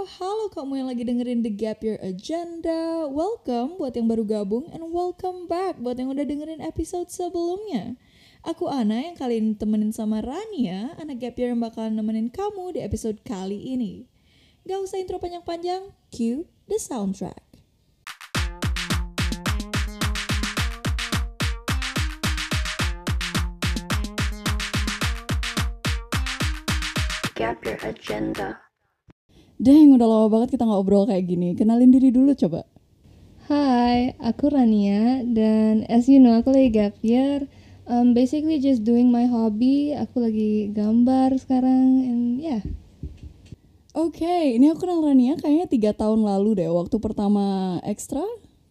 halo kamu yang lagi dengerin The Gap Year Agenda. Welcome buat yang baru gabung and welcome back buat yang udah dengerin episode sebelumnya. Aku Ana yang kali ini temenin sama Rania, anak Gap Year yang bakalan nemenin kamu di episode kali ini. Gak usah intro panjang-panjang, cue the soundtrack. Gap Year Agenda. Dang, udah lama banget kita ngobrol kayak gini. Kenalin diri dulu coba. Hai, aku Rania dan as you know aku lagi gap year. Um, basically just doing my hobby. Aku lagi gambar sekarang and yeah. Oke, ini aku kenal Rania kayaknya tiga tahun lalu deh, waktu pertama ekstra.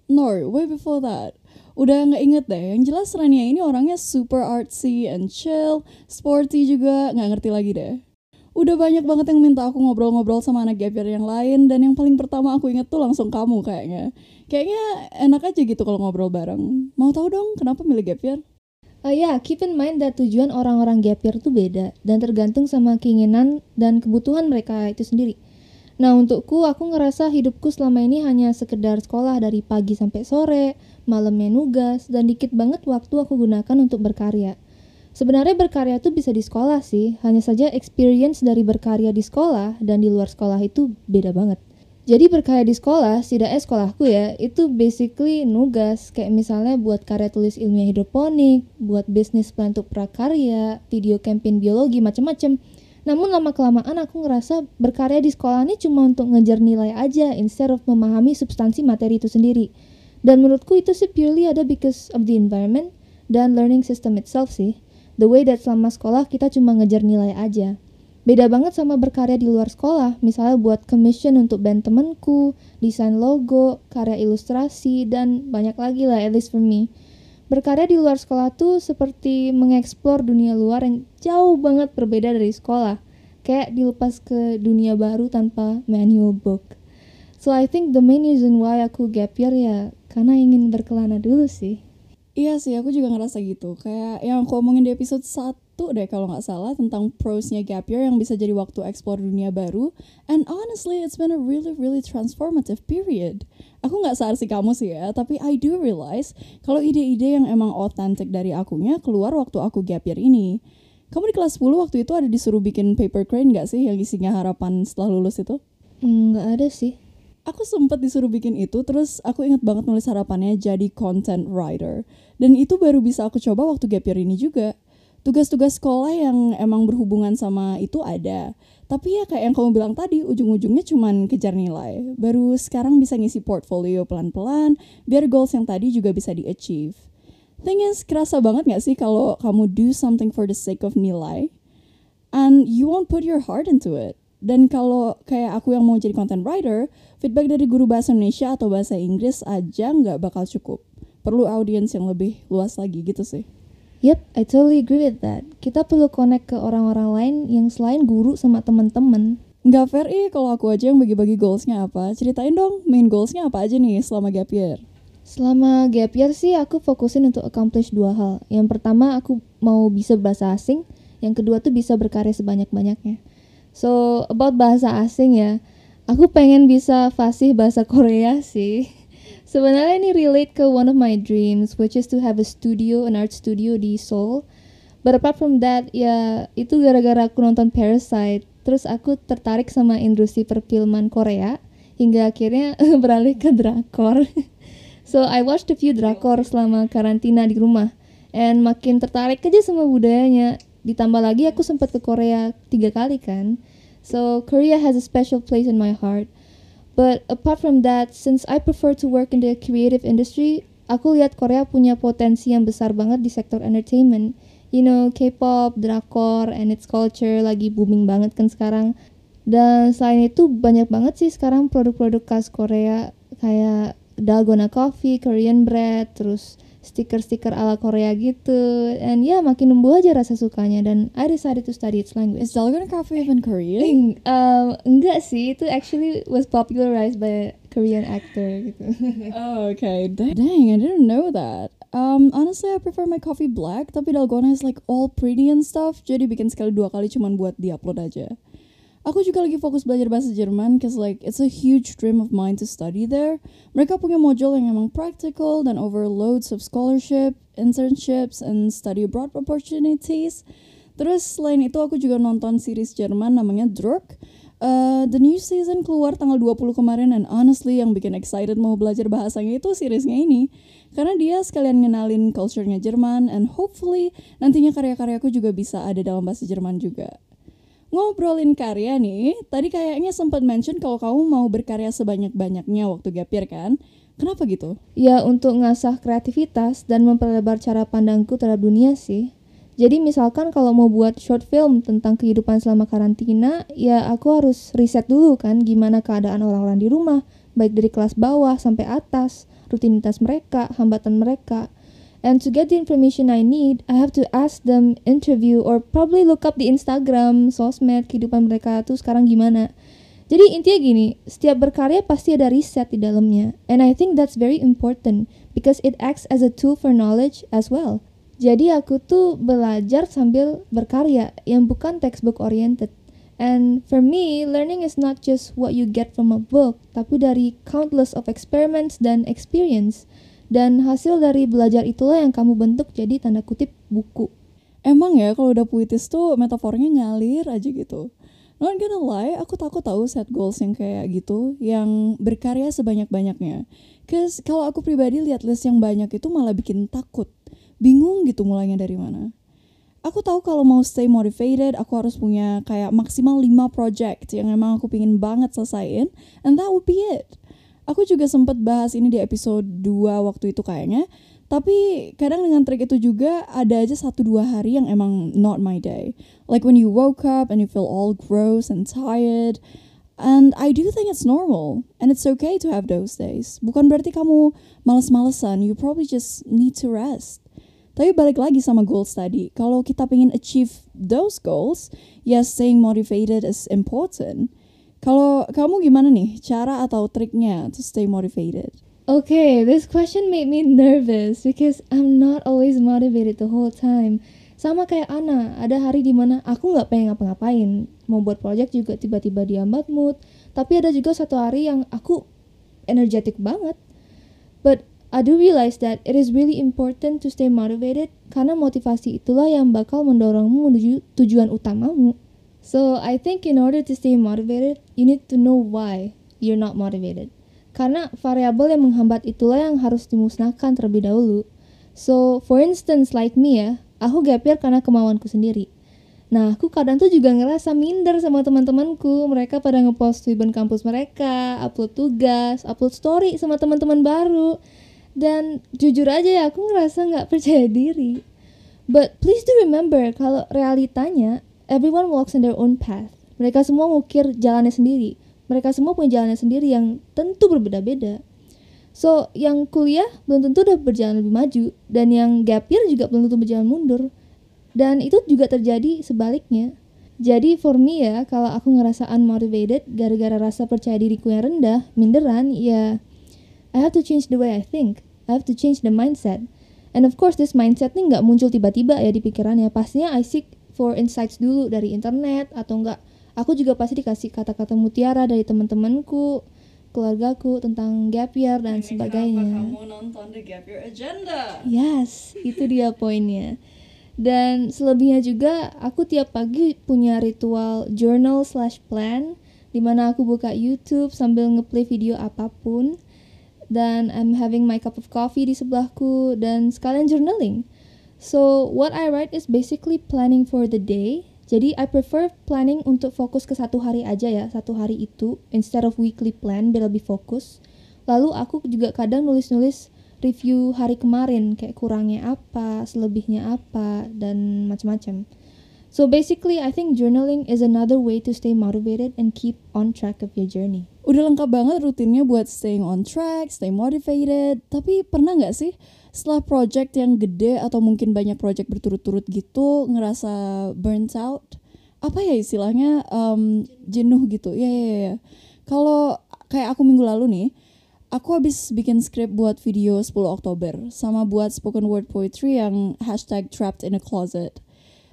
No, way before that. Udah nggak inget deh, yang jelas Rania ini orangnya super artsy and chill, sporty juga, nggak ngerti lagi deh. Udah banyak banget yang minta aku ngobrol-ngobrol sama anak gap year yang lain, dan yang paling pertama aku inget tuh langsung kamu kayaknya. Kayaknya enak aja gitu kalau ngobrol bareng. Mau tahu dong kenapa milih gap year? Uh, ya, yeah, keep in mind that tujuan orang-orang gap year tuh beda dan tergantung sama keinginan dan kebutuhan mereka itu sendiri. Nah, untukku, aku ngerasa hidupku selama ini hanya sekedar sekolah dari pagi sampai sore, malamnya nugas, dan dikit banget waktu aku gunakan untuk berkarya. Sebenarnya berkarya itu bisa di sekolah sih, hanya saja experience dari berkarya di sekolah dan di luar sekolah itu beda banget. Jadi berkarya di sekolah, setidaknya sekolahku ya, itu basically nugas. Kayak misalnya buat karya tulis ilmiah hidroponik, buat bisnis plan untuk prakarya, video campaign biologi, macam-macam. Namun lama-kelamaan aku ngerasa berkarya di sekolah ini cuma untuk ngejar nilai aja, instead of memahami substansi materi itu sendiri. Dan menurutku itu sih purely ada because of the environment dan learning system itself sih the way that selama sekolah kita cuma ngejar nilai aja. Beda banget sama berkarya di luar sekolah, misalnya buat commission untuk band temenku, desain logo, karya ilustrasi, dan banyak lagi lah, at least for me. Berkarya di luar sekolah tuh seperti mengeksplor dunia luar yang jauh banget berbeda dari sekolah. Kayak dilepas ke dunia baru tanpa manual book. So I think the main reason why aku gap year ya karena ingin berkelana dulu sih. Iya sih, aku juga ngerasa gitu. Kayak yang aku omongin di episode 1 deh kalau nggak salah tentang prosnya gap year yang bisa jadi waktu eksplor dunia baru. And honestly, it's been a really really transformative period. Aku nggak searsi kamu sih ya, tapi I do realize kalau ide-ide yang emang otentik dari akunya keluar waktu aku gap year ini. Kamu di kelas 10 waktu itu ada disuruh bikin paper crane gak sih yang isinya harapan setelah lulus itu? Nggak ada sih aku sempat disuruh bikin itu terus aku inget banget nulis harapannya jadi content writer dan itu baru bisa aku coba waktu gap year ini juga. Tugas-tugas sekolah yang emang berhubungan sama itu ada. Tapi ya kayak yang kamu bilang tadi ujung-ujungnya cuman kejar nilai. Baru sekarang bisa ngisi portfolio pelan-pelan biar goals yang tadi juga bisa di achieve thing is kerasa banget gak sih kalau kamu do something for the sake of nilai and you won't put your heart into it? Dan kalau kayak aku yang mau jadi content writer, feedback dari guru bahasa Indonesia atau bahasa Inggris aja nggak bakal cukup. Perlu audiens yang lebih luas lagi gitu sih. Yep, I totally agree with that. Kita perlu connect ke orang-orang lain yang selain guru sama temen-temen. Nggak fair ih kalau aku aja yang bagi-bagi goalsnya apa. Ceritain dong main goalsnya apa aja nih selama gap year. Selama gap year sih aku fokusin untuk accomplish dua hal. Yang pertama aku mau bisa bahasa asing. Yang kedua tuh bisa berkarya sebanyak-banyaknya. So about bahasa asing ya, aku pengen bisa fasih bahasa Korea sih. Sebenarnya ini relate ke one of my dreams, which is to have a studio, an art studio di Seoul. But apart from that, ya itu gara-gara aku nonton Parasite. Terus aku tertarik sama industri perfilman Korea hingga akhirnya beralih ke drakor. so I watched a few drakor selama karantina di rumah and makin tertarik aja sama budayanya ditambah lagi aku sempat ke Korea tiga kali kan so Korea has a special place in my heart but apart from that since I prefer to work in the creative industry aku lihat Korea punya potensi yang besar banget di sektor entertainment. You know K-pop, drakor, and its culture lagi booming banget kan sekarang. Dan selain itu banyak banget sih sekarang produk-produk khas Korea kayak Dalgona Coffee, Korean Bread, terus stiker-stiker ala Korea gitu and ya yeah, makin numbuh aja rasa sukanya dan I decided to study its language. Is Dalgona Coffee even Korean? Uh, enggak sih, itu actually was popularized by a Korean actor gitu. oh, okay. Dang, I didn't know that. Um, honestly, I prefer my coffee black, tapi Dalgona is like all pretty and stuff, jadi bikin sekali dua kali cuman buat diupload aja. Aku juga lagi fokus belajar bahasa Jerman cause like it's a huge dream of mine to study there. Mereka punya modul yang emang practical dan overloads of scholarship, internships, and study abroad opportunities. Terus selain itu aku juga nonton series Jerman namanya Druck. Uh, the new season keluar tanggal 20 kemarin and honestly yang bikin excited mau belajar bahasanya itu seriesnya ini. Karena dia sekalian ngenalin culture-nya Jerman and hopefully nantinya karya-karyaku juga bisa ada dalam bahasa Jerman juga ngobrolin karya nih, tadi kayaknya sempat mention kalau kamu mau berkarya sebanyak-banyaknya waktu gap year kan? Kenapa gitu? Ya untuk ngasah kreativitas dan memperlebar cara pandangku terhadap dunia sih. Jadi misalkan kalau mau buat short film tentang kehidupan selama karantina, ya aku harus riset dulu kan gimana keadaan orang-orang di rumah, baik dari kelas bawah sampai atas, rutinitas mereka, hambatan mereka. And to get the information I need, I have to ask them, interview, or probably look up di Instagram, sosmed, kehidupan mereka tuh sekarang gimana. Jadi intinya gini, setiap berkarya pasti ada riset di dalamnya. And I think that's very important because it acts as a tool for knowledge as well. Jadi aku tuh belajar sambil berkarya yang bukan textbook oriented. And for me, learning is not just what you get from a book, tapi dari countless of experiments dan experience. Dan hasil dari belajar itulah yang kamu bentuk jadi tanda kutip buku. Emang ya kalau udah puitis tuh metafornya ngalir aja gitu. Not gonna lie, aku takut tahu set goals yang kayak gitu, yang berkarya sebanyak-banyaknya. Cause kalau aku pribadi lihat list yang banyak itu malah bikin takut. Bingung gitu mulainya dari mana. Aku tahu kalau mau stay motivated, aku harus punya kayak maksimal 5 project yang emang aku pingin banget selesaiin, and that would be it. Aku juga sempat bahas ini di episode 2 waktu itu kayaknya. Tapi kadang dengan trik itu juga ada aja satu dua hari yang emang not my day. Like when you woke up and you feel all gross and tired. And I do think it's normal. And it's okay to have those days. Bukan berarti kamu males-malesan. You probably just need to rest. Tapi balik lagi sama goals tadi. Kalau kita pengen achieve those goals, yes, staying motivated is important. Kalau kamu gimana nih cara atau triknya to stay motivated? Okay, this question made me nervous because I'm not always motivated the whole time. Sama kayak Ana, ada hari di mana aku nggak pengen ngapa-ngapain. Mau buat project juga tiba-tiba diambat mood. Tapi ada juga satu hari yang aku energetic banget. But I do realize that it is really important to stay motivated karena motivasi itulah yang bakal mendorongmu menuju tujuan utamamu. So I think in order to stay motivated, you need to know why you're not motivated. Karena variabel yang menghambat itulah yang harus dimusnahkan terlebih dahulu. So for instance like me ya, aku gap year karena kemauanku sendiri. Nah, aku kadang tuh juga ngerasa minder sama teman-temanku. Mereka pada ngepost ribbon kampus mereka, upload tugas, upload story sama teman-teman baru. Dan jujur aja ya, aku ngerasa nggak percaya diri. But please do remember kalau realitanya Everyone walks in their own path. Mereka semua ngukir jalannya sendiri. Mereka semua punya jalannya sendiri yang tentu berbeda-beda. So, yang kuliah belum tentu udah berjalan lebih maju dan yang gap year juga belum tentu berjalan mundur. Dan itu juga terjadi sebaliknya. Jadi for me ya, kalau aku ngerasa unmotivated gara-gara rasa percaya diriku yang rendah, minderan, ya I have to change the way I think. I have to change the mindset. And of course this mindset nih nggak muncul tiba-tiba ya di pikirannya. Pastinya I seek for insights dulu dari internet atau enggak aku juga pasti dikasih kata-kata mutiara dari teman-temanku keluargaku tentang gap year dan Ini sebagainya. Kamu nonton The Gap Year Agenda. Yes, itu dia poinnya. Dan selebihnya juga aku tiap pagi punya ritual journal slash plan di mana aku buka YouTube sambil ngeplay video apa pun dan I'm having my cup of coffee di sebelahku dan sekalian journaling. So what I write is basically planning for the day. Jadi I prefer planning untuk fokus ke satu hari aja ya, satu hari itu instead of weekly plan biar lebih fokus. Lalu aku juga kadang nulis-nulis review hari kemarin kayak kurangnya apa, selebihnya apa dan macam-macam. So basically, I think journaling is another way to stay motivated and keep on track of your journey. Udah lengkap banget rutinnya buat staying on track, stay motivated. Tapi pernah nggak sih setelah project yang gede atau mungkin banyak project berturut-turut gitu ngerasa burnt out? Apa ya istilahnya um, jenuh gitu? Ya ya ya. Kalau kayak aku minggu lalu nih, aku habis bikin script buat video 10 Oktober sama buat spoken word poetry yang hashtag trapped in a closet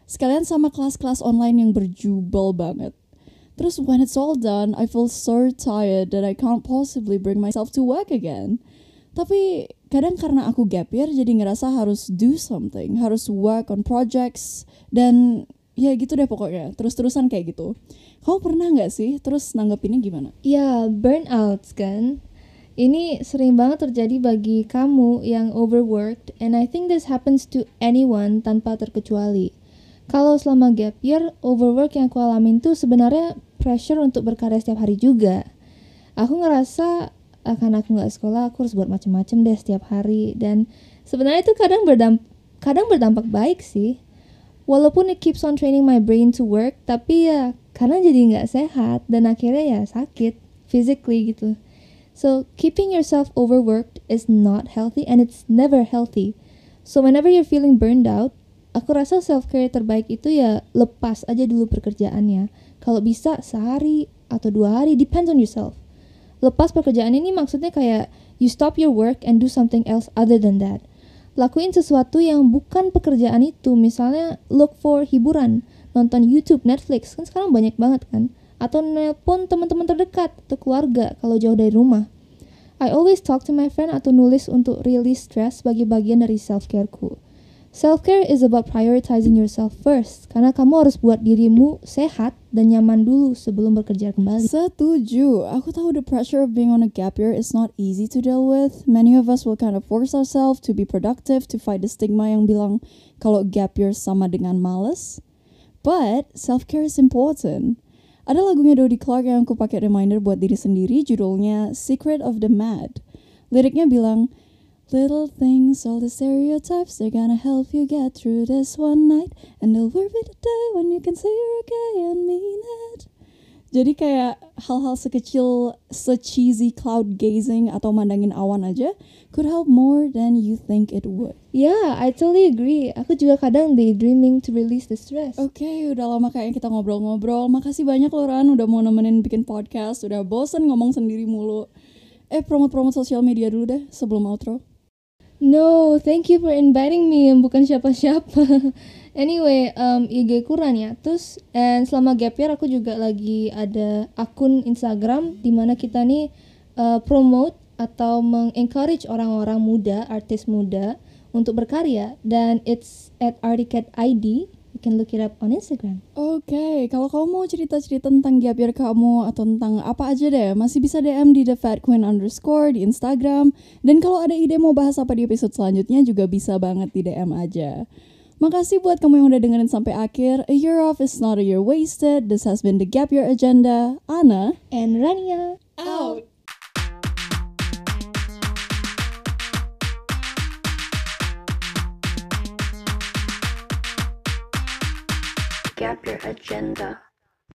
sekalian sama kelas-kelas online yang berjubel banget. Terus when it's all done, I feel so tired that I can't possibly bring myself to work again. Tapi kadang karena aku gap year jadi ngerasa harus do something, harus work on projects dan ya gitu deh pokoknya terus-terusan kayak gitu. Kamu pernah nggak sih terus nanggepinnya gimana? Ya, burnout kan. Ini sering banget terjadi bagi kamu yang overworked and I think this happens to anyone tanpa terkecuali. Kalau selama gap year, overwork yang aku alamin tuh sebenarnya pressure untuk berkarya setiap hari juga. Aku ngerasa akan aku nggak sekolah, aku harus buat macam-macam deh setiap hari dan sebenarnya itu kadang berdampak kadang berdampak baik sih. Walaupun it keeps on training my brain to work, tapi ya karena jadi nggak sehat dan akhirnya ya sakit physically gitu. So, keeping yourself overworked is not healthy and it's never healthy. So, whenever you're feeling burned out, aku rasa self-care terbaik itu ya lepas aja dulu pekerjaannya. Kalau bisa sehari atau dua hari, depends on yourself. Lepas pekerjaan ini maksudnya kayak you stop your work and do something else other than that. Lakuin sesuatu yang bukan pekerjaan itu, misalnya look for hiburan, nonton YouTube, Netflix, kan sekarang banyak banget kan atau nelpon teman-teman terdekat atau keluarga kalau jauh dari rumah. I always talk to my friend atau nulis untuk release stress sebagai bagian dari self-careku. Self-care is about prioritizing yourself first, karena kamu harus buat dirimu sehat dan nyaman dulu sebelum bekerja kembali. Setuju. Aku tahu the pressure of being on a gap year is not easy to deal with. Many of us will kind of force ourselves to be productive to fight the stigma yang bilang kalau gap year sama dengan males. But self-care is important. Ada lagunya Dodie Clark yang aku pakai reminder buat diri sendiri, judulnya Secret of the Mad. Liriknya bilang, Little things, all the stereotypes, they're gonna help you get through this one night. And there'll be the day when you can say you're okay and mean it. Jadi kayak hal-hal sekecil, se-cheesy cloud gazing atau mandangin awan aja could help more than you think it would. Yeah, I totally agree. Aku juga kadang daydreaming to release the stress. Oke, udah lama kayaknya kita ngobrol-ngobrol. Makasih banyak loh Ran udah mau nemenin bikin podcast. Udah bosen ngomong sendiri mulu. Eh, promote-promote sosial media dulu deh sebelum outro. No, thank you for inviting me bukan siapa-siapa. anyway, um, IG kurang ya. Terus, and selama gap year aku juga lagi ada akun Instagram di mana kita nih uh, promote atau mengencourage orang-orang muda, artis muda untuk berkarya dan it's at Articat ID. Can look it up on Instagram. Oke, kalau kamu mau cerita-cerita tentang gap year kamu atau tentang apa aja deh, masih bisa DM di The Fat Queen underscore di Instagram. Dan kalau ada ide mau bahas apa di episode selanjutnya juga bisa banget di DM aja. Makasih buat kamu yang udah dengerin sampai akhir. A year off is not a year wasted. This has been the Gap Year Agenda. Ana And Rania. out. Gap your agenda.